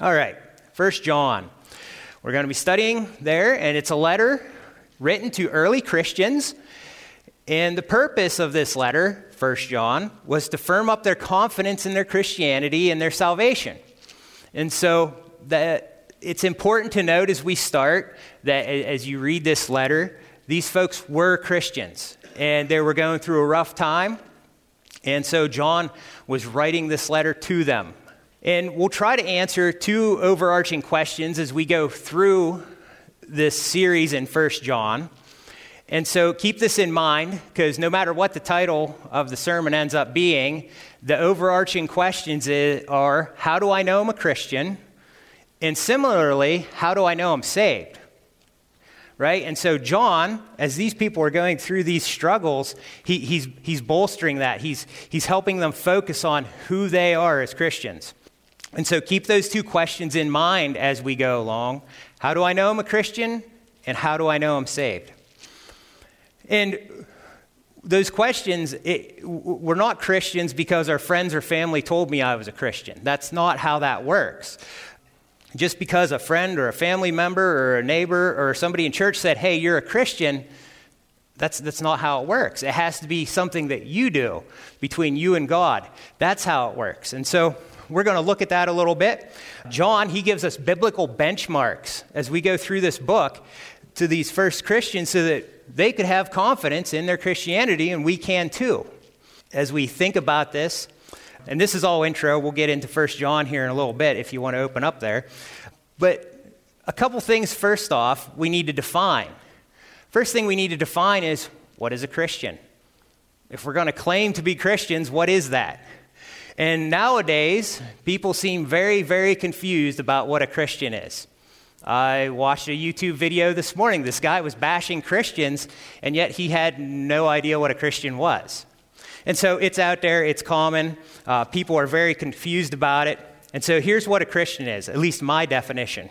All right, First John. We're going to be studying there, and it's a letter written to early Christians. And the purpose of this letter, First John, was to firm up their confidence in their Christianity and their salvation. And so that it's important to note as we start that as you read this letter, these folks were Christians and they were going through a rough time. And so John was writing this letter to them. And we'll try to answer two overarching questions as we go through this series in First John. And so keep this in mind because no matter what the title of the sermon ends up being, the overarching questions are how do I know I'm a Christian? And similarly, how do I know I'm saved? Right? And so, John, as these people are going through these struggles, he, he's, he's bolstering that. He's, he's helping them focus on who they are as Christians. And so keep those two questions in mind as we go along. How do I know I'm a Christian? And how do I know I'm saved? And those questions, it, we're not Christians because our friends or family told me I was a Christian. That's not how that works. Just because a friend or a family member or a neighbor or somebody in church said, hey, you're a Christian, that's, that's not how it works. It has to be something that you do between you and God. That's how it works. And so we're going to look at that a little bit. John, he gives us biblical benchmarks as we go through this book to these first Christians so that they could have confidence in their Christianity, and we can too. As we think about this, and this is all intro, we'll get into First John here in a little bit if you want to open up there. But a couple things first off, we need to define. First thing we need to define is what is a Christian? If we're going to claim to be Christians, what is that? And nowadays, people seem very, very confused about what a Christian is. I watched a YouTube video this morning. This guy was bashing Christians, and yet he had no idea what a Christian was. And so it's out there, it's common. Uh, people are very confused about it. And so here's what a Christian is, at least my definition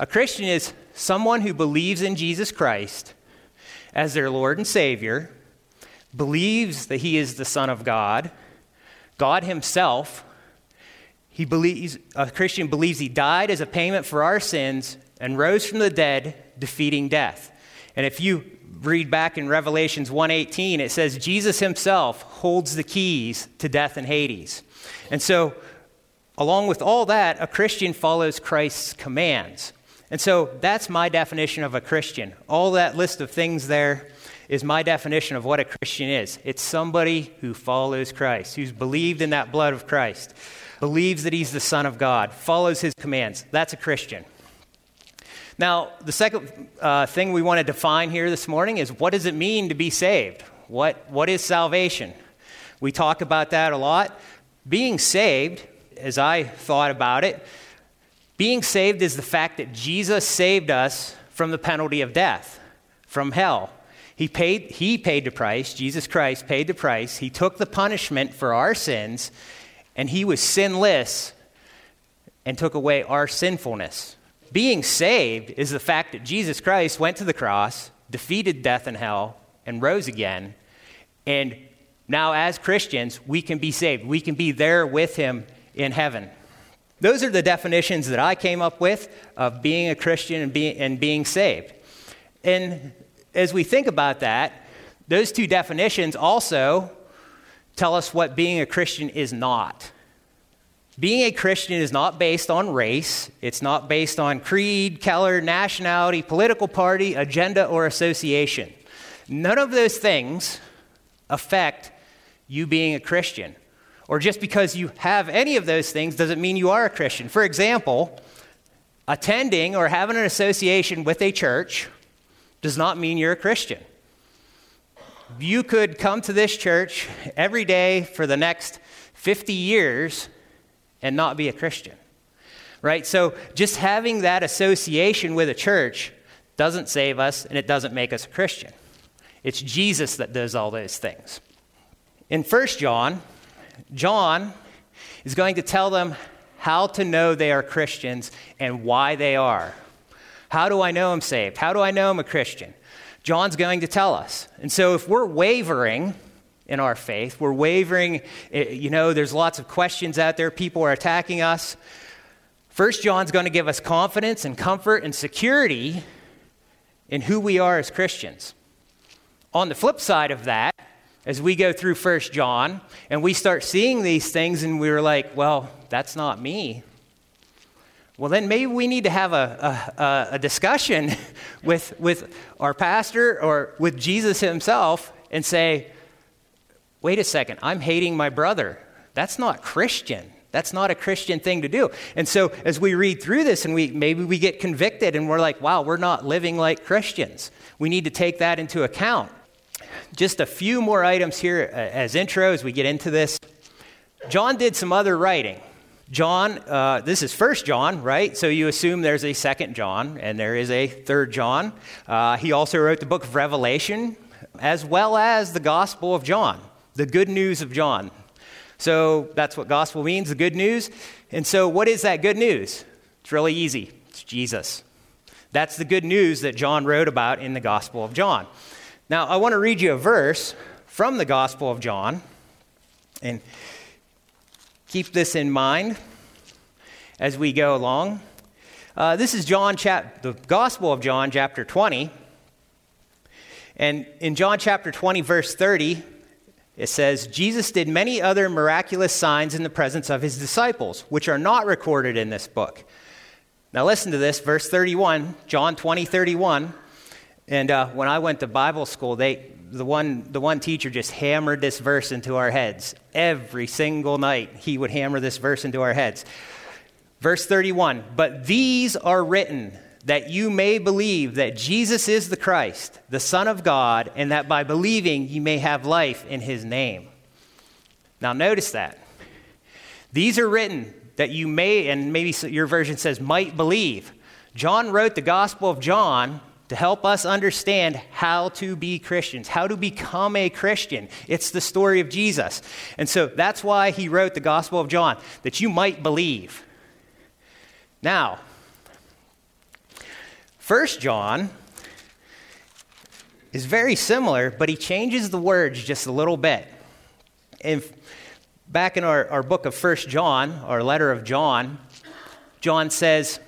a Christian is someone who believes in Jesus Christ as their Lord and Savior, believes that He is the Son of God God Himself, he believes, a Christian believes He died as a payment for our sins and rose from the dead, defeating death. And if you read back in Revelations 1:18, it says Jesus Himself holds the keys to death and Hades. And so, along with all that, a Christian follows Christ's commands. And so that's my definition of a Christian. All that list of things there is my definition of what a Christian is it's somebody who follows Christ, who's believed in that blood of Christ, believes that he's the Son of God, follows his commands. That's a Christian. Now, the second uh, thing we want to define here this morning is what does it mean to be saved? What, what is salvation? We talk about that a lot. Being saved, as I thought about it, being saved is the fact that Jesus saved us from the penalty of death, from hell. He paid, he paid the price, Jesus Christ paid the price. He took the punishment for our sins, and he was sinless and took away our sinfulness. Being saved is the fact that Jesus Christ went to the cross, defeated death and hell, and rose again. And now, as Christians, we can be saved. We can be there with him in heaven. Those are the definitions that I came up with of being a Christian and, be, and being saved. And as we think about that, those two definitions also tell us what being a Christian is not. Being a Christian is not based on race, it's not based on creed, color, nationality, political party, agenda, or association. None of those things affect you being a Christian. Or just because you have any of those things doesn't mean you are a Christian. For example, attending or having an association with a church does not mean you're a Christian. You could come to this church every day for the next 50 years and not be a Christian. Right? So just having that association with a church doesn't save us and it doesn't make us a Christian. It's Jesus that does all those things. In 1 John, John is going to tell them how to know they are Christians and why they are. How do I know I'm saved? How do I know I'm a Christian? John's going to tell us. And so if we're wavering in our faith, we're wavering, eh, you know, there's lots of questions out there, people are attacking us. First John's going to give us confidence and comfort and security in who we are as Christians. On the flip side of that, as we go through First John and we start seeing these things and we're like, well, that's not me. Well, then maybe we need to have a, a, a discussion with, with our pastor or with Jesus himself and say, wait a second, I'm hating my brother. That's not Christian. That's not a Christian thing to do. And so as we read through this and we maybe we get convicted and we're like, wow, we're not living like Christians. We need to take that into account. Just a few more items here uh, as intro as we get into this. John did some other writing. John, uh, this is First John, right? So you assume there's a second John, and there is a third John. Uh, he also wrote the book of Revelation, as well as the Gospel of John, the good news of John. So that's what gospel means, the good news. And so, what is that good news? It's really easy it's Jesus. That's the good news that John wrote about in the Gospel of John. Now, I want to read you a verse from the Gospel of John, and keep this in mind as we go along. Uh, this is John, chap- the Gospel of John, chapter 20. And in John chapter 20, verse 30, it says, Jesus did many other miraculous signs in the presence of his disciples, which are not recorded in this book. Now, listen to this, verse 31, John 20, 31. And uh, when I went to Bible school, they, the, one, the one teacher just hammered this verse into our heads. Every single night, he would hammer this verse into our heads. Verse 31 But these are written that you may believe that Jesus is the Christ, the Son of God, and that by believing you may have life in his name. Now, notice that. These are written that you may, and maybe your version says might believe. John wrote the Gospel of John to help us understand how to be Christians, how to become a Christian. It's the story of Jesus. And so that's why he wrote the Gospel of John, that you might believe. Now, First John is very similar, but he changes the words just a little bit. And back in our, our book of First John, our letter of John, John says,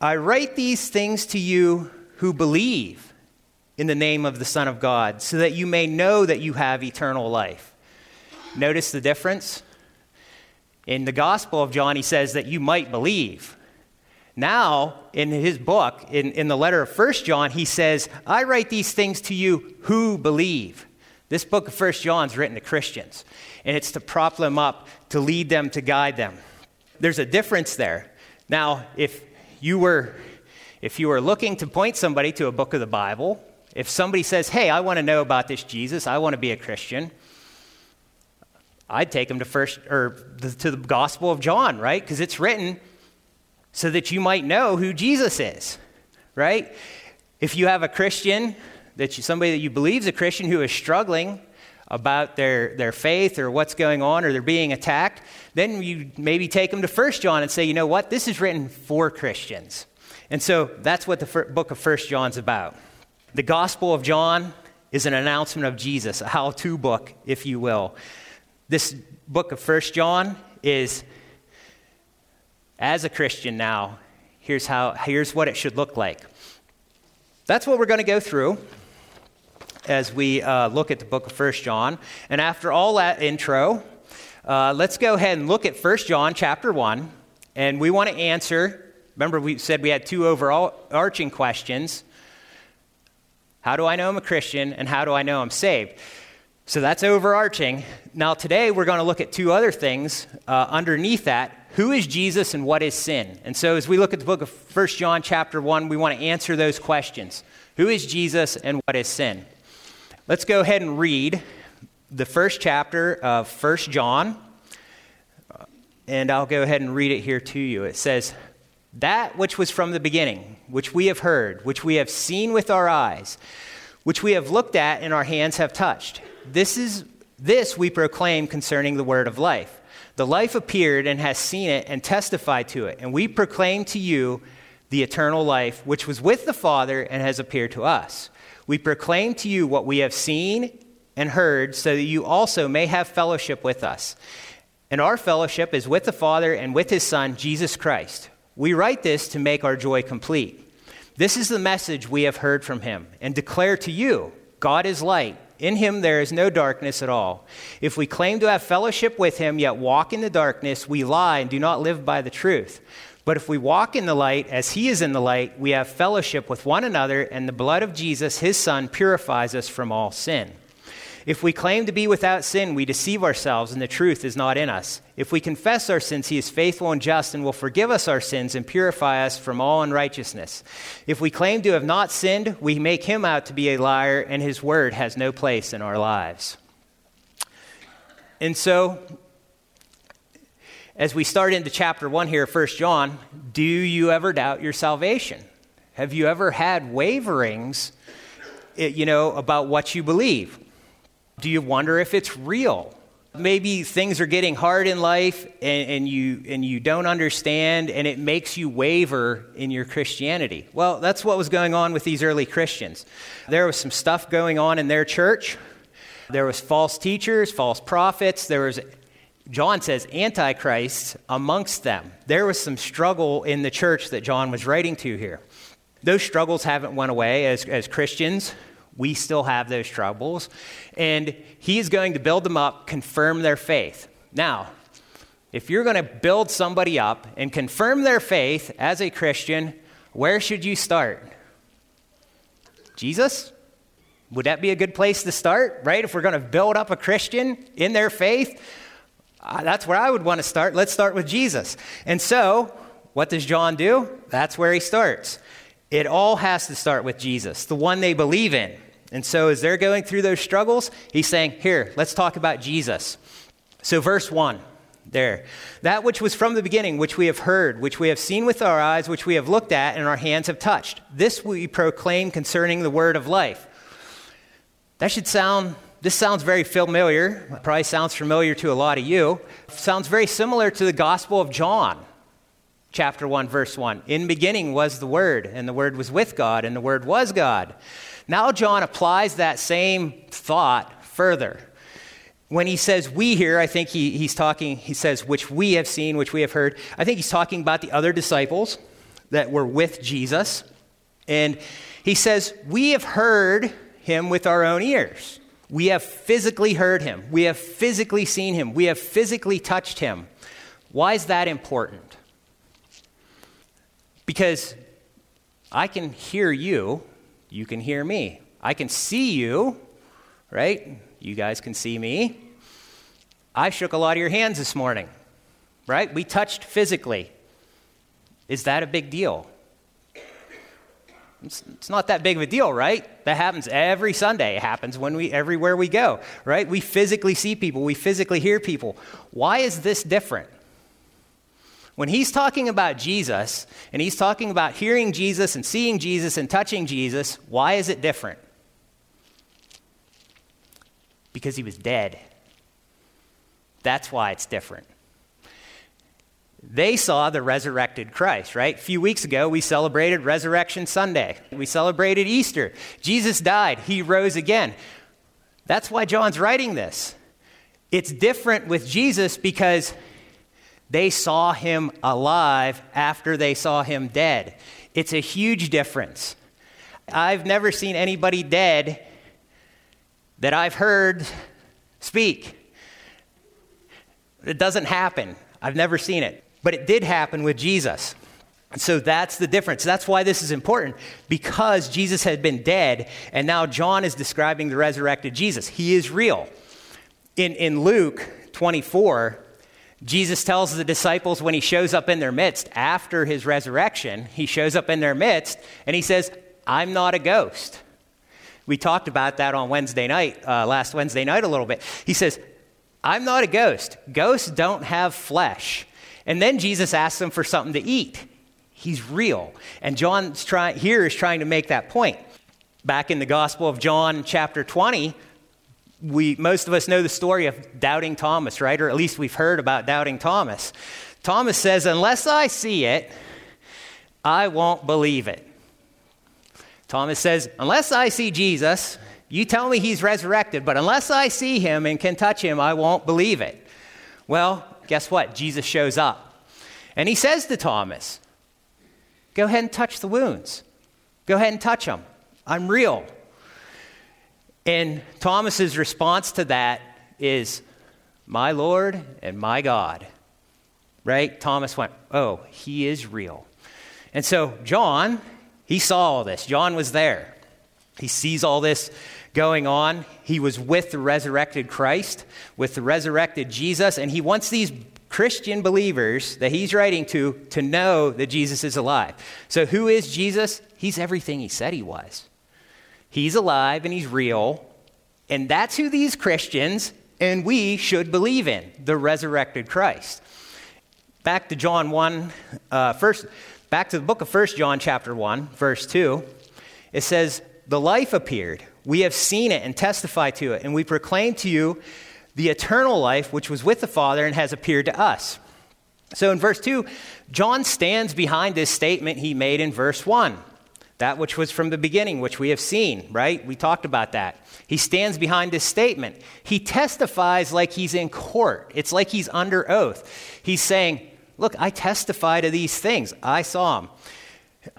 I write these things to you who believe in the name of the Son of God, so that you may know that you have eternal life. Notice the difference? In the Gospel of John, he says that you might believe. Now, in his book, in, in the letter of First John, he says, I write these things to you who believe. This book of First John is written to Christians, and it's to prop them up, to lead them, to guide them. There's a difference there. Now, if you were, if you were looking to point somebody to a book of the Bible, if somebody says, Hey, I want to know about this Jesus, I want to be a Christian, I'd take them to first or to the Gospel of John, right? Because it's written so that you might know who Jesus is, right? If you have a Christian, that you, somebody that you believe is a Christian who is struggling about their, their faith or what's going on or they're being attacked, then you maybe take them to First John and say, you know what, this is written for Christians. And so that's what the book of First John's about. The Gospel of John is an announcement of Jesus, a how to book, if you will. This book of First John is as a Christian now, here's, how, here's what it should look like. That's what we're going to go through as we uh, look at the book of First John. And after all that intro, uh, let's go ahead and look at First John chapter 1. And we want to answer, remember, we said we had two overarching questions How do I know I'm a Christian? And how do I know I'm saved? So that's overarching. Now, today we're going to look at two other things uh, underneath that who is Jesus and what is sin? And so as we look at the book of 1 John chapter 1, we want to answer those questions. Who is Jesus and what is sin? Let's go ahead and read the first chapter of 1 John. And I'll go ahead and read it here to you. It says, That which was from the beginning, which we have heard, which we have seen with our eyes, which we have looked at and our hands have touched. This is this we proclaim concerning the word of life. The life appeared and has seen it and testified to it. And we proclaim to you the eternal life, which was with the Father and has appeared to us. We proclaim to you what we have seen and heard, so that you also may have fellowship with us. And our fellowship is with the Father and with his Son, Jesus Christ. We write this to make our joy complete. This is the message we have heard from him and declare to you God is light. In him there is no darkness at all. If we claim to have fellowship with him, yet walk in the darkness, we lie and do not live by the truth. But if we walk in the light as he is in the light, we have fellowship with one another, and the blood of Jesus, his son, purifies us from all sin. If we claim to be without sin, we deceive ourselves, and the truth is not in us. If we confess our sins, he is faithful and just and will forgive us our sins and purify us from all unrighteousness. If we claim to have not sinned, we make him out to be a liar, and his word has no place in our lives. And so, as we start into chapter 1 here, 1 John, do you ever doubt your salvation? Have you ever had waverings, eh, you know, about what you believe? Do you wonder if it's real? Maybe things are getting hard in life and, and, you, and you don't understand and it makes you waver in your Christianity. Well, that's what was going on with these early Christians. There was some stuff going on in their church. There was false teachers, false prophets. There was, John says, Antichrist amongst them. There was some struggle in the church that John was writing to here. Those struggles haven't went away as, as Christians. We still have those troubles. And he is going to build them up, confirm their faith. Now, if you're going to build somebody up and confirm their faith as a Christian, where should you start? Jesus? Would that be a good place to start, right? If we're going to build up a Christian in their faith, uh, that's where I would want to start. Let's start with Jesus. And so, what does John do? That's where he starts. It all has to start with Jesus, the one they believe in. And so, as they're going through those struggles, he's saying, Here, let's talk about Jesus. So, verse 1 there. That which was from the beginning, which we have heard, which we have seen with our eyes, which we have looked at, and our hands have touched. This we proclaim concerning the word of life. That should sound, this sounds very familiar. It probably sounds familiar to a lot of you. sounds very similar to the Gospel of John, chapter 1, verse 1. In beginning was the Word, and the Word was with God, and the Word was God. Now, John applies that same thought further. When he says we here, I think he, he's talking, he says, which we have seen, which we have heard. I think he's talking about the other disciples that were with Jesus. And he says, We have heard him with our own ears. We have physically heard him. We have physically seen him. We have physically touched him. Why is that important? Because I can hear you you can hear me. I can see you, right? You guys can see me. I shook a lot of your hands this morning, right? We touched physically. Is that a big deal? It's, not that big of a deal, right? That happens every Sunday. It happens when we everywhere we go, right? We physically see people, we physically hear people. Why is this different? When he's talking about Jesus and he's talking about hearing Jesus and seeing Jesus and touching Jesus, why is it different? Because he was dead. That's why it's different. They saw the resurrected Christ, right? A few weeks ago, we celebrated Resurrection Sunday. We celebrated Easter. Jesus died, he rose again. That's why John's writing this. It's different with Jesus because they saw him alive after they saw him dead. It's a huge difference. I've never seen anybody dead that I've heard speak. It doesn't happen. I've never seen it. But it did happen with Jesus. So that's the difference. That's why this is important because Jesus had been dead, and now John is describing the resurrected Jesus. He is real. In, in Luke 24, Jesus tells the disciples when he shows up in their midst after his resurrection, he shows up in their midst and he says, I'm not a ghost. We talked about that on Wednesday night, uh, last Wednesday night, a little bit. He says, I'm not a ghost. Ghosts don't have flesh. And then Jesus asks them for something to eat. He's real. And John here is trying to make that point. Back in the Gospel of John, chapter 20, we, most of us know the story of doubting Thomas, right? Or at least we've heard about doubting Thomas. Thomas says, Unless I see it, I won't believe it. Thomas says, Unless I see Jesus, you tell me he's resurrected, but unless I see him and can touch him, I won't believe it. Well, guess what? Jesus shows up. And he says to Thomas, Go ahead and touch the wounds. Go ahead and touch them. I'm real. And Thomas's response to that is, My Lord and my God. Right? Thomas went, Oh, he is real. And so John, he saw all this. John was there. He sees all this going on. He was with the resurrected Christ, with the resurrected Jesus, and he wants these Christian believers that he's writing to to know that Jesus is alive. So, who is Jesus? He's everything he said he was. He's alive and he's real, and that's who these Christians and we should believe in the resurrected Christ. Back to John 1, uh, first, back to the book of 1 John, chapter 1, verse 2. It says, The life appeared. We have seen it and testify to it, and we proclaim to you the eternal life which was with the Father and has appeared to us. So in verse 2, John stands behind this statement he made in verse 1. That which was from the beginning, which we have seen, right? We talked about that. He stands behind this statement. He testifies like he's in court. It's like he's under oath. He's saying, Look, I testify to these things. I saw them.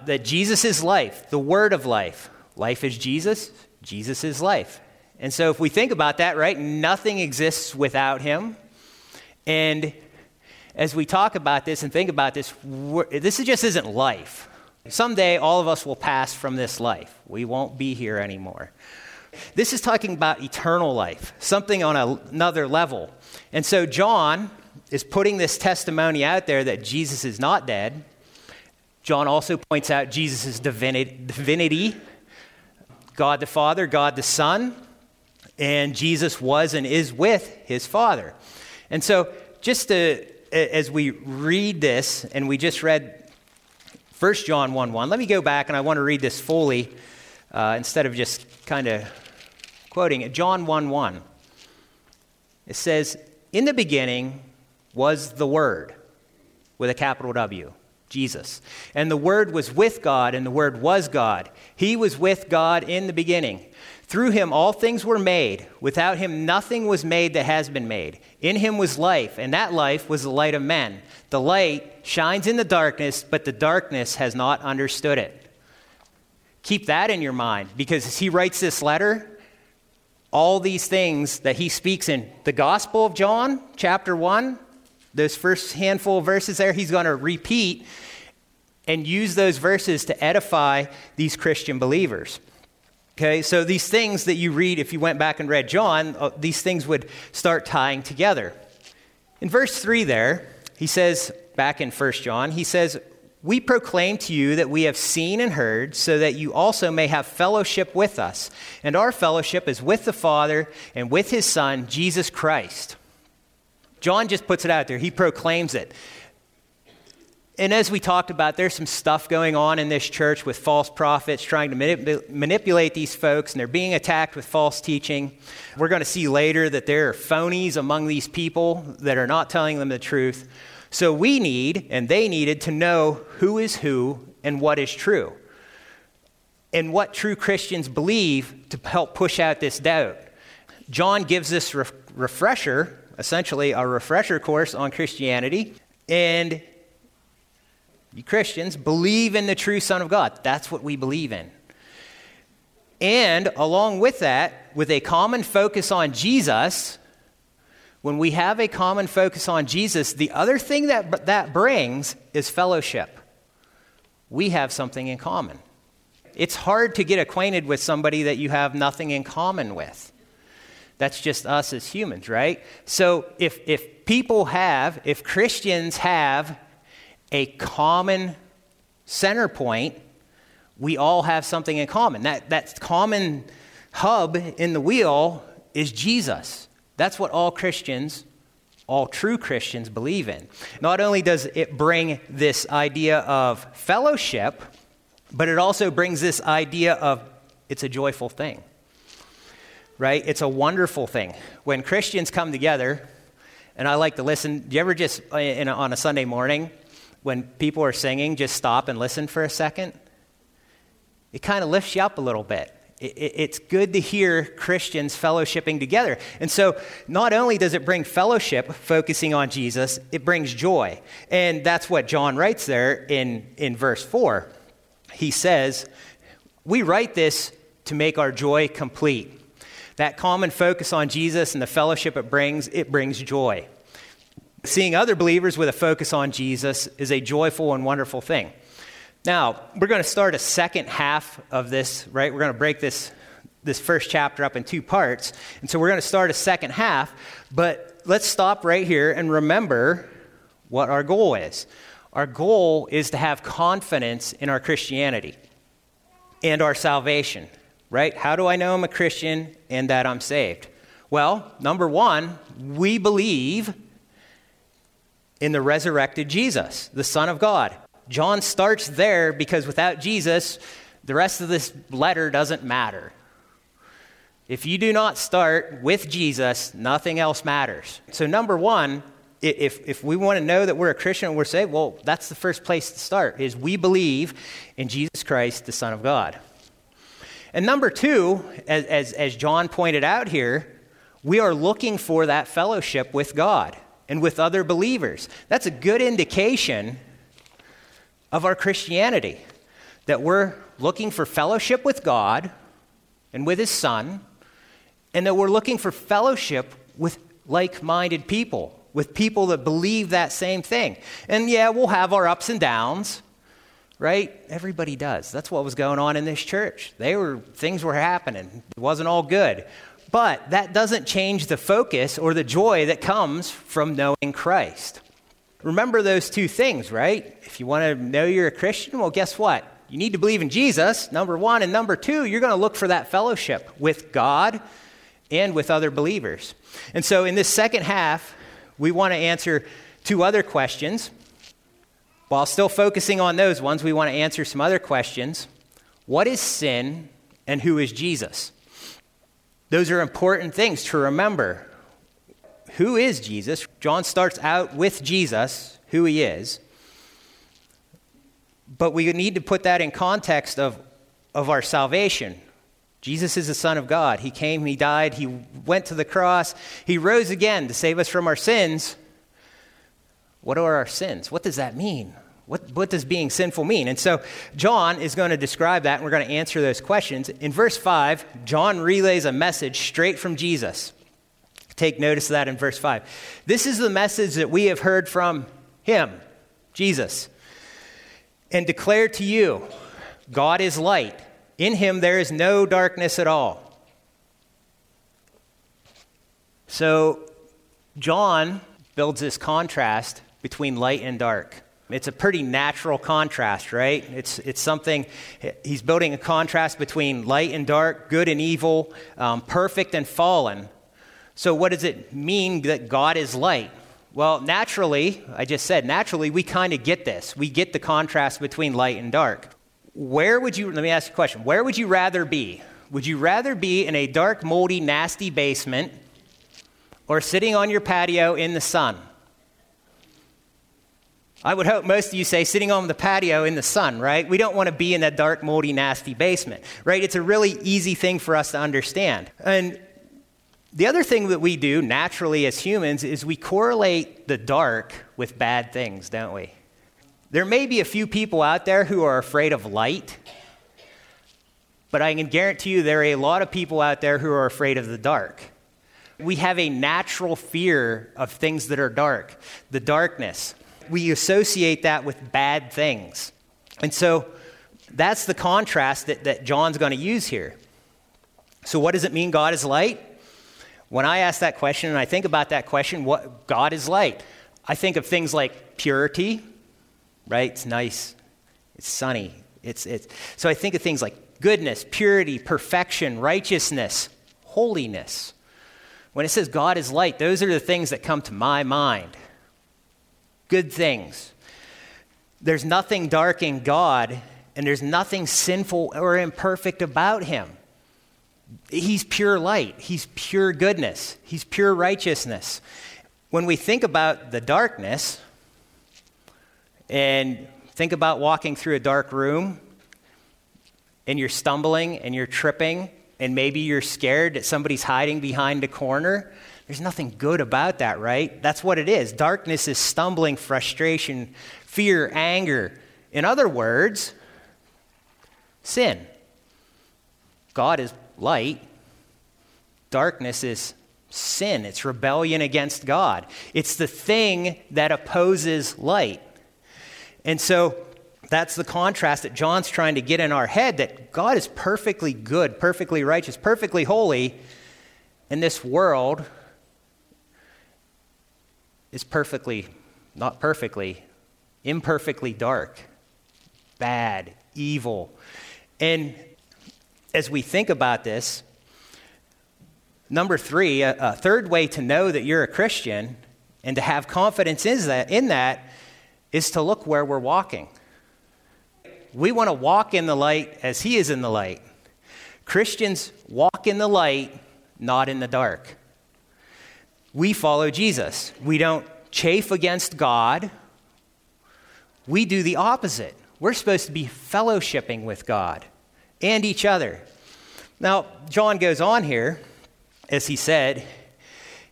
That Jesus is life, the word of life. Life is Jesus, Jesus life. And so if we think about that, right, nothing exists without him. And as we talk about this and think about this, this just isn't life. Someday, all of us will pass from this life. We won't be here anymore. This is talking about eternal life, something on a, another level. And so, John is putting this testimony out there that Jesus is not dead. John also points out Jesus' divinity God the Father, God the Son, and Jesus was and is with his Father. And so, just to, as we read this, and we just read 1 John 1 1. Let me go back and I want to read this fully uh, instead of just kind of quoting it. John 1 1. It says, In the beginning was the Word with a capital W, Jesus. And the Word was with God, and the Word was God. He was with God in the beginning. Through him all things were made. Without him nothing was made that has been made. In him was life, and that life was the light of men. The light shines in the darkness, but the darkness has not understood it. Keep that in your mind because as he writes this letter, all these things that he speaks in the Gospel of John, chapter 1, those first handful of verses there, he's going to repeat and use those verses to edify these Christian believers. Okay, so these things that you read, if you went back and read John, uh, these things would start tying together. In verse 3 there, he says, back in 1 John, he says, We proclaim to you that we have seen and heard, so that you also may have fellowship with us. And our fellowship is with the Father and with his Son, Jesus Christ. John just puts it out there, he proclaims it and as we talked about, there's some stuff going on in this church with false prophets trying to manip- manipulate these folks, and they're being attacked with false teaching. We're going to see later that there are phonies among these people that are not telling them the truth. So we need, and they needed, to know who is who and what is true, and what true Christians believe to help push out this doubt. John gives this re- refresher, essentially a refresher course on Christianity, and you Christians, believe in the true Son of God. That's what we believe in. And along with that, with a common focus on Jesus, when we have a common focus on Jesus, the other thing that that brings is fellowship. We have something in common. It's hard to get acquainted with somebody that you have nothing in common with. That's just us as humans, right? So if, if people have, if Christians have a common center point, we all have something in common. That, that common hub in the wheel is Jesus. That's what all Christians, all true Christians, believe in. Not only does it bring this idea of fellowship, but it also brings this idea of it's a joyful thing, right? It's a wonderful thing. When Christians come together, and I like to listen, do you ever just, uh, a, on a Sunday morning, when people are singing, just stop and listen for a second. It kind of lifts you up a little bit. It's good to hear Christians fellowshipping together. And so, not only does it bring fellowship, focusing on Jesus, it brings joy. And that's what John writes there in, in verse 4. He says, We write this to make our joy complete. That common focus on Jesus and the fellowship it brings, it brings joy. Seeing other believers with a focus on Jesus is a joyful and wonderful thing. Now, we're going to start a second half of this, right? We're going to break this, this first chapter up in two parts. And so we're going to start a second half, but let's stop right here and remember what our goal is. Our goal is to have confidence in our Christianity and our salvation, right? How do I know I'm a Christian and that I'm saved? Well, number one, we believe in the resurrected Jesus, the Son of God. John starts there because without Jesus, the rest of this letter doesn't matter. If you do not start with Jesus, nothing else matters. So, number one, if, if we want to know that we're a Christian and we're saved, well, that's the first place to start, is we believe in Jesus Christ, the Son of God. And number two, as, as, as John pointed out here, we are looking for that fellowship with God and with other believers. That's a good indication of our Christianity that we're looking for fellowship with God and with His Son, and that we're looking for fellowship with like minded people, with people that believe that same thing. And yeah, we'll have our ups and downs, right? Everybody does. That's what was going on in this church. They were, things were happening, it wasn't all good. But that doesn't change the focus or the joy that comes from knowing Christ. Remember those two things, right? If you want to know you're a Christian, well, guess what? You need to believe in Jesus, number one. And number two, you're going to look for that fellowship with God and with other believers. And so in this second half, we want to answer two other questions. While still focusing on those ones, we want to answer some other questions. What is sin and who is Jesus? Those are important things to remember. Who is Jesus? John starts out with Jesus, who he is. But we need to put that in context of, of our salvation. Jesus is the Son of God. He came, He died, He went to the cross, He rose again to save us from our sins. What are our sins? What does that mean? What, what does being sinful mean? And so John is going to describe that, and we're going to answer those questions. In verse 5, John relays a message straight from Jesus. Take notice of that in verse 5. This is the message that we have heard from him, Jesus, and declare to you God is light. In him there is no darkness at all. So, John builds this contrast between light and dark. It's a pretty natural contrast, right? It's, it's something, he's building a contrast between light and dark, good and evil, um, perfect and fallen. So, what does it mean that God is light? Well, naturally, I just said, naturally, we kind of get this. We get the contrast between light and dark. Where would you, let me ask you a question. Where would you rather be? Would you rather be in a dark, moldy, nasty basement or sitting on your patio in the sun? I would hope most of you say sitting on the patio in the sun, right? We don't want to be in that dark, moldy, nasty basement, right? It's a really easy thing for us to understand. And the other thing that we do naturally as humans is we correlate the dark with bad things, don't we? There may be a few people out there who are afraid of light, but I can guarantee you there are a lot of people out there who are afraid of the dark. We have a natural fear of things that are dark, the darkness we associate that with bad things. And so that's the contrast that, that John's going to use here. So, what does it mean God is light? When I ask that question and I think about that question, what God is light, I think of things like purity, right? It's nice, it's sunny. It's, it's, so I think of things like goodness, purity, perfection, righteousness, holiness. When it says God is light, those are the things that come to my mind good things. There's nothing dark in God, and there's nothing sinful or imperfect about him. He's pure light, he's pure goodness, he's pure righteousness. When we think about the darkness and think about walking through a dark room, and you're stumbling and you're tripping and maybe you're scared that somebody's hiding behind a corner, there's nothing good about that, right? That's what it is. Darkness is stumbling, frustration, fear, anger. In other words, sin. God is light, darkness is sin, it's rebellion against God. It's the thing that opposes light. And so that's the contrast that John's trying to get in our head that God is perfectly good, perfectly righteous, perfectly holy, and this world is perfectly, not perfectly, imperfectly dark, bad, evil. And as we think about this, number three, a, a third way to know that you're a Christian and to have confidence that, in that is to look where we're walking. We want to walk in the light as He is in the light. Christians walk in the light, not in the dark. We follow Jesus. We don't chafe against God. We do the opposite. We're supposed to be fellowshipping with God and each other. Now, John goes on here, as he said,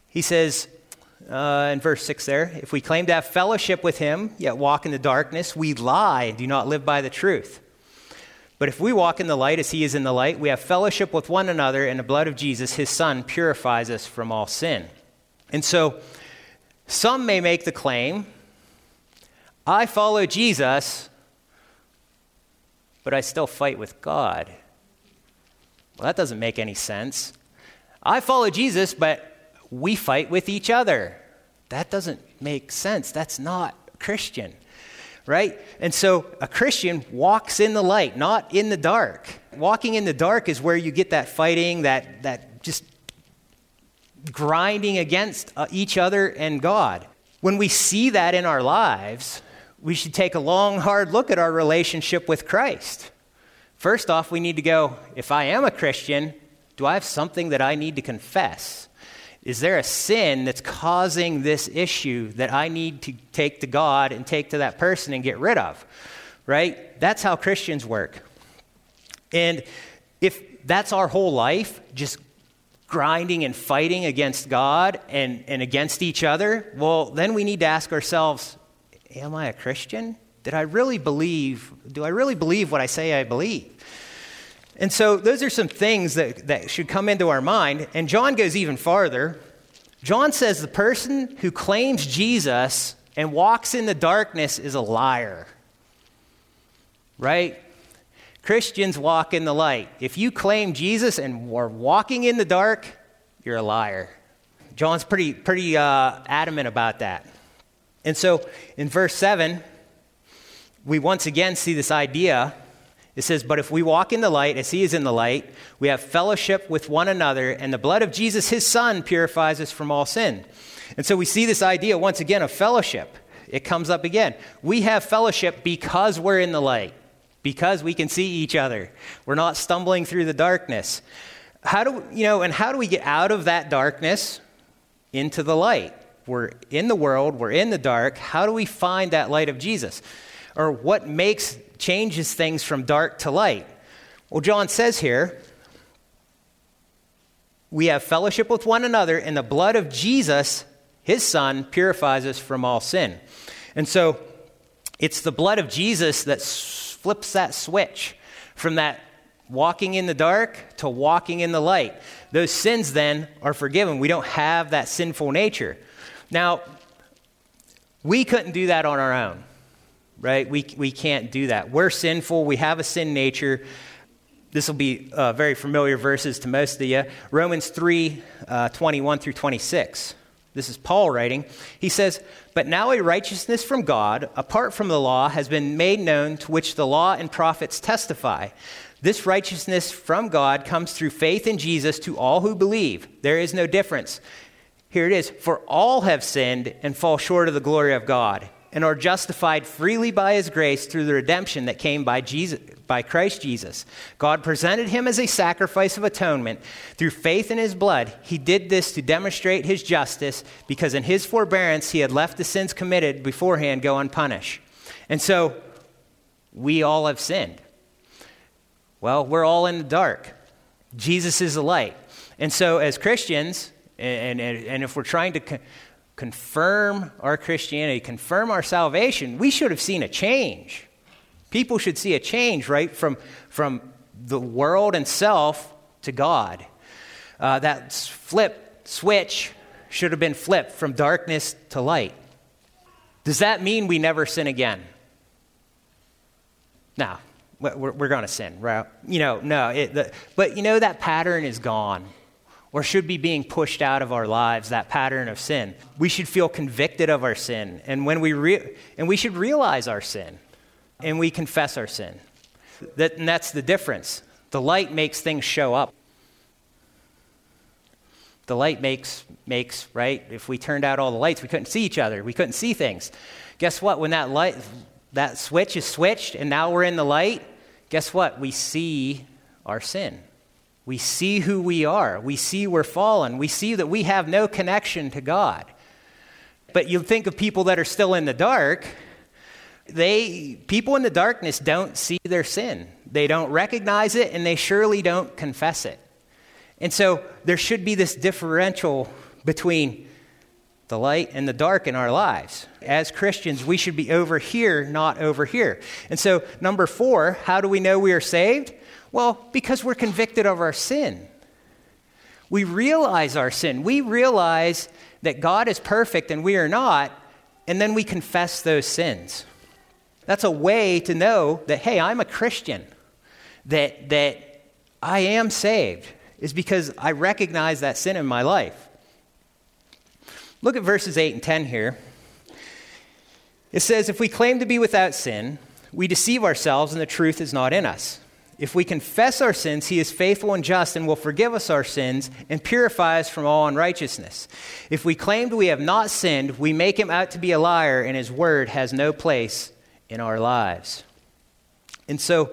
he says, uh, in verse 6 there, if we claim to have fellowship with him, yet walk in the darkness, we lie and do not live by the truth. But if we walk in the light as he is in the light, we have fellowship with one another, and the blood of Jesus, his son, purifies us from all sin. And so, some may make the claim I follow Jesus, but I still fight with God. Well, that doesn't make any sense. I follow Jesus, but we fight with each other. That doesn't make sense. That's not Christian, right? And so a Christian walks in the light, not in the dark. Walking in the dark is where you get that fighting, that, that just grinding against uh, each other and God. When we see that in our lives, we should take a long, hard look at our relationship with Christ. First off, we need to go if I am a Christian, do I have something that I need to confess? Is there a sin that's causing this issue that I need to take to God and take to that person and get rid of? Right? That's how Christians work. And if that's our whole life, just grinding and fighting against God and, and against each other, well, then we need to ask ourselves Am I a Christian? Did I really believe? Do I really believe what I say I believe? And so those are some things that, that should come into our mind. And John goes even farther. John says the person who claims Jesus and walks in the darkness is a liar. Right? Christians walk in the light. If you claim Jesus and are walking in the dark, you're a liar. John's pretty, pretty uh, adamant about that. And so in verse 7, we once again see this idea it says, But if we walk in the light as he is in the light, we have fellowship with one another, and the blood of Jesus, his son, purifies us from all sin. And so we see this idea once again of fellowship. It comes up again. We have fellowship because we're in the light, because we can see each other. We're not stumbling through the darkness. How do you know, and how do we get out of that darkness into the light? We're in the world, we're in the dark. How do we find that light of Jesus? Or what makes changes things from dark to light. Well, John says here, we have fellowship with one another, and the blood of Jesus, his son, purifies us from all sin. And so it's the blood of Jesus that flips that switch from that walking in the dark to walking in the light. Those sins then are forgiven. We don't have that sinful nature. Now, we couldn't do that on our own right? We, we can't do that. We're sinful, we have a sin nature. This will be uh, very familiar verses to most of you. Romans 3 uh, 21 through 26. This is Paul writing. He says, But now a righteousness from God, apart from the law, has been made known, to which the law and prophets testify. This righteousness from God comes through faith in Jesus to all who believe. There is no difference. Here it is For all have sinned and fall short of the glory of God and are justified freely by his grace through the redemption that came by, Jesus, by Christ Jesus. God presented him as a sacrifice of atonement through faith in his blood. He did this to demonstrate his justice because in his forbearance he had left the sins committed beforehand go unpunished. And so we all have sinned. Well, we're all in the dark. Jesus is the light. And so, as Christians, and, and, and if we're trying to confirm our Christianity, confirm our salvation, we should have seen a change. People should see a change, right, from, from the world and self to God. Uh, that flip switch should have been flipped from darkness to light. Does that mean we never sin again? No, we're, we're going to sin, right? You know, no. It, the, but you know, that pattern is gone or should be being pushed out of our lives, that pattern of sin. We should feel convicted of our sin, and, when we re- and we should realize our sin, and we confess our sin. That, and that's the difference. The light makes things show up. The light makes, makes, right? If we turned out all the lights, we couldn't see each other. We couldn't see things. Guess what? When that light, that switch is switched and now we're in the light, guess what? We see our sin. We see who we are. We see we're fallen. We see that we have no connection to God. But you think of people that are still in the dark, they people in the darkness don't see their sin. They don't recognize it and they surely don't confess it. And so there should be this differential between the light and the dark in our lives. As Christians, we should be over here, not over here. And so, number four, how do we know we are saved? Well, because we're convicted of our sin. We realize our sin. We realize that God is perfect and we are not, and then we confess those sins. That's a way to know that, hey, I'm a Christian, that, that I am saved is because I recognize that sin in my life. Look at verses 8 and 10 here. It says, If we claim to be without sin, we deceive ourselves and the truth is not in us. If we confess our sins, he is faithful and just and will forgive us our sins and purify us from all unrighteousness. If we claimed we have not sinned, we make him out to be a liar, and his word has no place in our lives. And so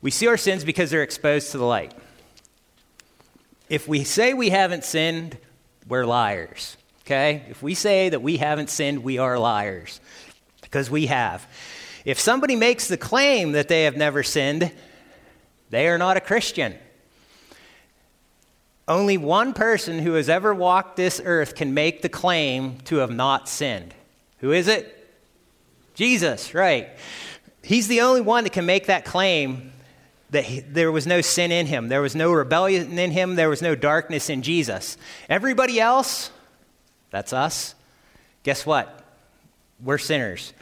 we see our sins because they're exposed to the light if we say we haven't sinned, we're liars. Okay? If we say that we haven't sinned, we are liars because we have. If somebody makes the claim that they have never sinned, they are not a Christian. Only one person who has ever walked this earth can make the claim to have not sinned. Who is it? Jesus, right. He's the only one that can make that claim that he, there was no sin in him, there was no rebellion in him, there was no darkness in Jesus. Everybody else, that's us. Guess what? We're sinners.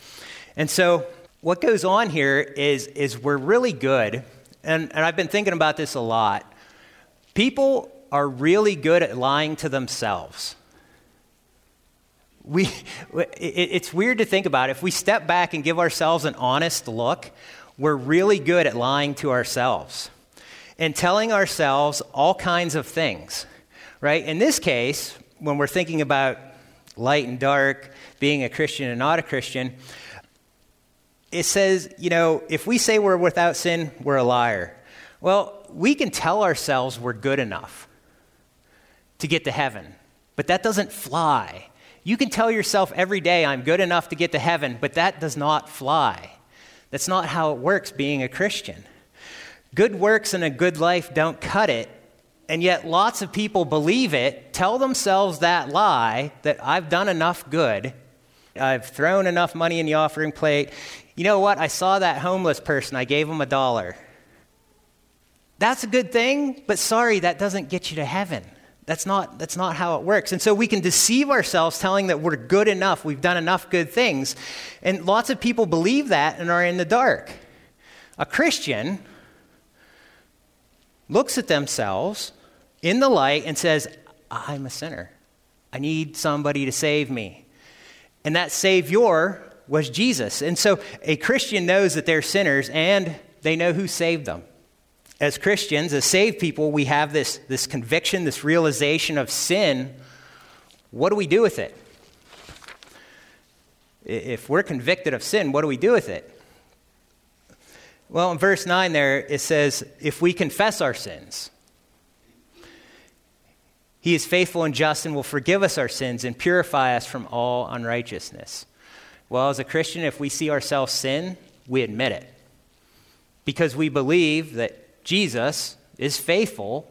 And so, what goes on here is, is we're really good, and, and I've been thinking about this a lot. People are really good at lying to themselves. We, it's weird to think about. If we step back and give ourselves an honest look, we're really good at lying to ourselves and telling ourselves all kinds of things, right? In this case, when we're thinking about light and dark, being a Christian and not a Christian, it says, you know, if we say we're without sin, we're a liar. Well, we can tell ourselves we're good enough to get to heaven, but that doesn't fly. You can tell yourself every day, I'm good enough to get to heaven, but that does not fly. That's not how it works being a Christian. Good works and a good life don't cut it, and yet lots of people believe it, tell themselves that lie that I've done enough good, I've thrown enough money in the offering plate. You know what? I saw that homeless person, I gave him a dollar. That's a good thing, but sorry, that doesn't get you to heaven. That's not, that's not how it works. And so we can deceive ourselves telling that we're good enough, we've done enough good things. And lots of people believe that and are in the dark. A Christian looks at themselves in the light and says, I'm a sinner. I need somebody to save me. And that Savior was Jesus. And so a Christian knows that they're sinners and they know who saved them as Christians, as saved people, we have this, this conviction, this realization of sin. What do we do with it? If we're convicted of sin, what do we do with it? Well, in verse 9 there, it says, if we confess our sins, he is faithful and just and will forgive us our sins and purify us from all unrighteousness. Well, as a Christian, if we see ourselves sin, we admit it. Because we believe that Jesus is faithful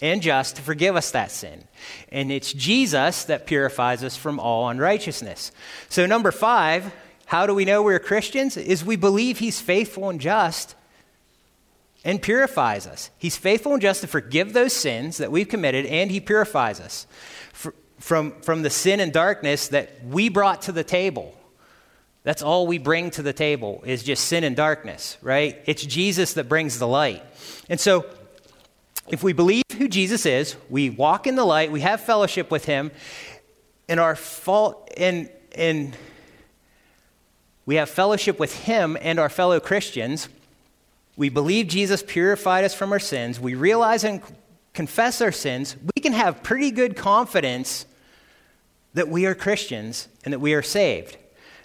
and just to forgive us that sin. And it's Jesus that purifies us from all unrighteousness. So, number five, how do we know we're Christians? Is we believe He's faithful and just and purifies us. He's faithful and just to forgive those sins that we've committed, and He purifies us from, from the sin and darkness that we brought to the table. That's all we bring to the table is just sin and darkness, right? It's Jesus that brings the light. And so, if we believe who Jesus is, we walk in the light, we have fellowship with him, and our fault and and we have fellowship with him and our fellow Christians. We believe Jesus purified us from our sins. We realize and confess our sins. We can have pretty good confidence that we are Christians and that we are saved.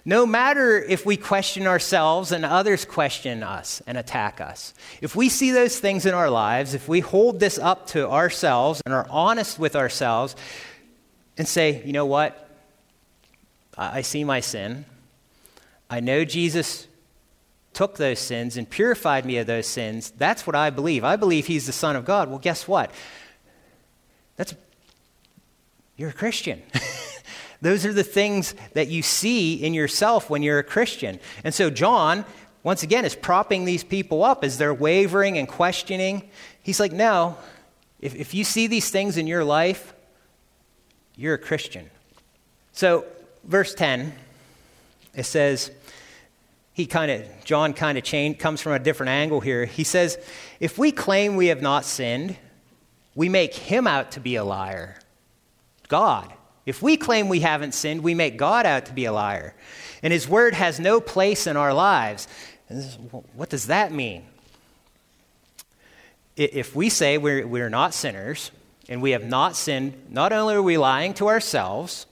No matter if we question ourselves and others question us and attack us. If we see those things in our lives, if we hold this up to ourselves and are honest with ourselves and say, you know what? I see my sin. I know Jesus took those sins and purified me of those sins. That's what I believe. I believe he's the Son of God. Well, guess what? That's you're a Christian. Those are the things that you see in yourself when you're a Christian. And so, John, once again, is propping these people up as they're wavering and questioning. He's like, no, if, if you see these things in your life, you're a Christian. So, verse 10, it says, he kind of, John kind of comes from a different angle here. He says, if we claim we have not sinned, we make him out to be a liar. God. If we claim we haven't sinned, we make God out to be a liar. And his word has no place in our lives. What does that mean? If we say we're, we're not sinners and we have not sinned, not only are we lying to ourselves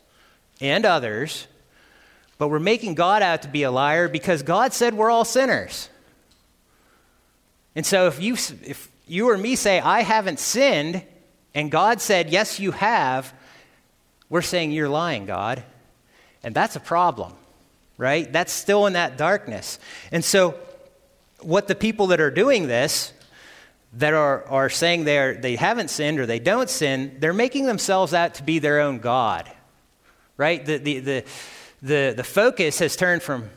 and others, but we're making God out to be a liar because God said we're all sinners. And so if you, if you or me say, I haven't sinned, and God said, Yes, you have, we're saying, You're lying, God. And that's a problem, right? That's still in that darkness. And so, what the people that are doing this, that are, are saying they, are, they haven't sinned or they don't sin, they're making themselves out to be their own God, right? The, the, the, the, the focus has turned from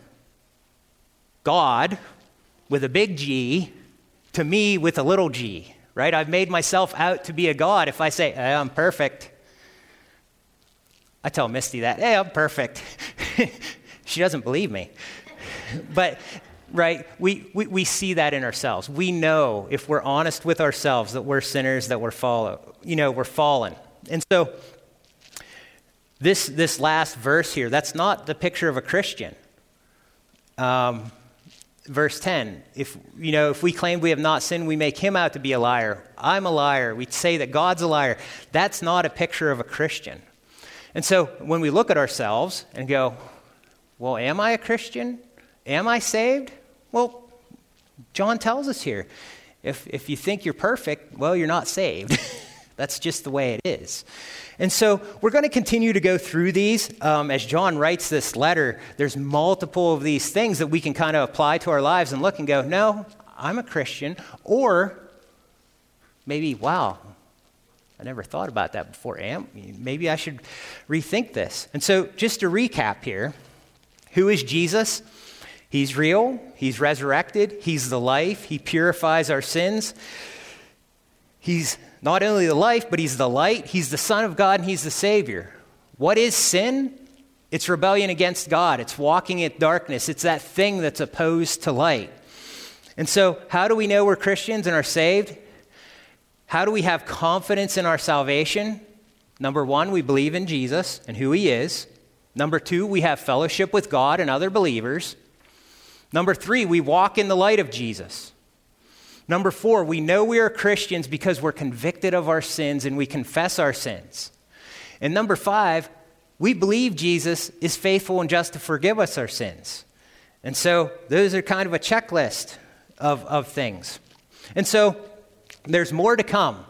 God with a big G to me with a little g, right? I've made myself out to be a God if I say, I'm perfect. I tell Misty that, hey, I'm perfect. she doesn't believe me. But, right, we, we, we see that in ourselves. We know if we're honest with ourselves that we're sinners, that we're follow, you know, we're fallen. And so, this, this last verse here, that's not the picture of a Christian. Um, verse 10 if you know if we claim we have not sinned we make him out to be a liar i'm a liar we say that god's a liar that's not a picture of a christian and so when we look at ourselves and go, well, am I a Christian? Am I saved? Well, John tells us here if, if you think you're perfect, well, you're not saved. That's just the way it is. And so we're going to continue to go through these. Um, as John writes this letter, there's multiple of these things that we can kind of apply to our lives and look and go, no, I'm a Christian. Or maybe, wow, I never thought about that before. Am, maybe I should rethink this. And so, just to recap here who is Jesus? He's real, He's resurrected, He's the life, He purifies our sins. He's not only the life, but He's the light, He's the Son of God, and He's the Savior. What is sin? It's rebellion against God, it's walking in darkness, it's that thing that's opposed to light. And so, how do we know we're Christians and are saved? How do we have confidence in our salvation? Number one, we believe in Jesus and who he is. Number two, we have fellowship with God and other believers. Number three, we walk in the light of Jesus. Number four, we know we are Christians because we're convicted of our sins and we confess our sins. And number five, we believe Jesus is faithful and just to forgive us our sins. And so those are kind of a checklist of, of things. And so there's more to come.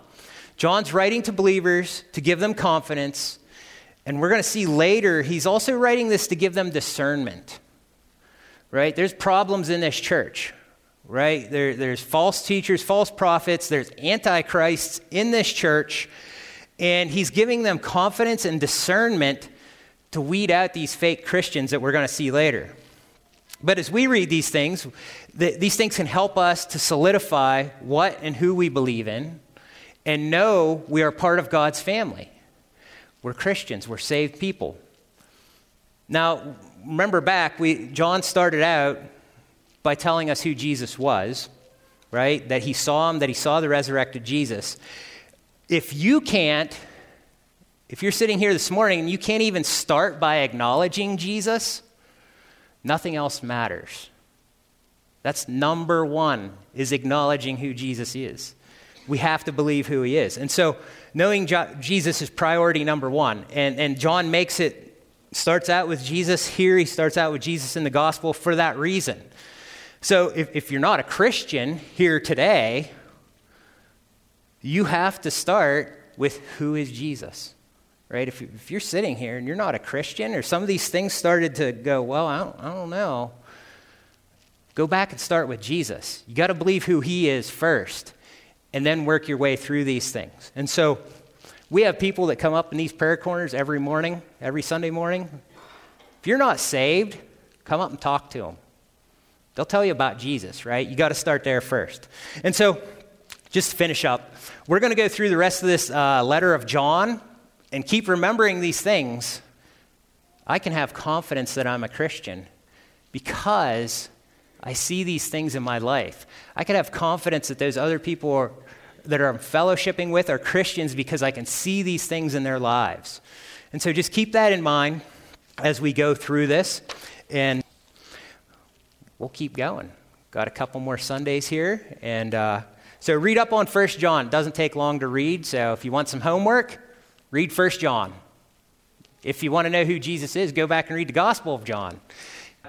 John's writing to believers to give them confidence. And we're going to see later, he's also writing this to give them discernment. Right? There's problems in this church. right? There, there's false teachers, false prophets, there's antichrists in this church, and he's giving them confidence and discernment to weed out these fake Christians that we're going to see later. But as we read these things, the, these things can help us to solidify what and who we believe in and know we are part of God's family. We're Christians, we're saved people. Now, remember back, we, John started out by telling us who Jesus was, right? That he saw him, that he saw the resurrected Jesus. If you can't, if you're sitting here this morning and you can't even start by acknowledging Jesus, nothing else matters. That's number one, is acknowledging who Jesus is. We have to believe who he is. And so, knowing jo- Jesus is priority number one. And, and John makes it, starts out with Jesus here. He starts out with Jesus in the gospel for that reason. So, if, if you're not a Christian here today, you have to start with who is Jesus right? If, if you're sitting here and you're not a Christian, or some of these things started to go, well, I don't, I don't know, go back and start with Jesus. You got to believe who He is first, and then work your way through these things. And so we have people that come up in these prayer corners every morning, every Sunday morning. If you're not saved, come up and talk to them. They'll tell you about Jesus, right? You got to start there first. And so, just to finish up, we're going to go through the rest of this uh, letter of John and keep remembering these things, I can have confidence that I'm a Christian because I see these things in my life. I can have confidence that those other people are, that I'm fellowshipping with are Christians because I can see these things in their lives. And so just keep that in mind as we go through this, and we'll keep going. Got a couple more Sundays here, and uh, so read up on First John. It doesn't take long to read, so if you want some homework, Read 1 John. If you want to know who Jesus is, go back and read the Gospel of John.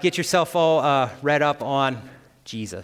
Get yourself all uh, read up on Jesus.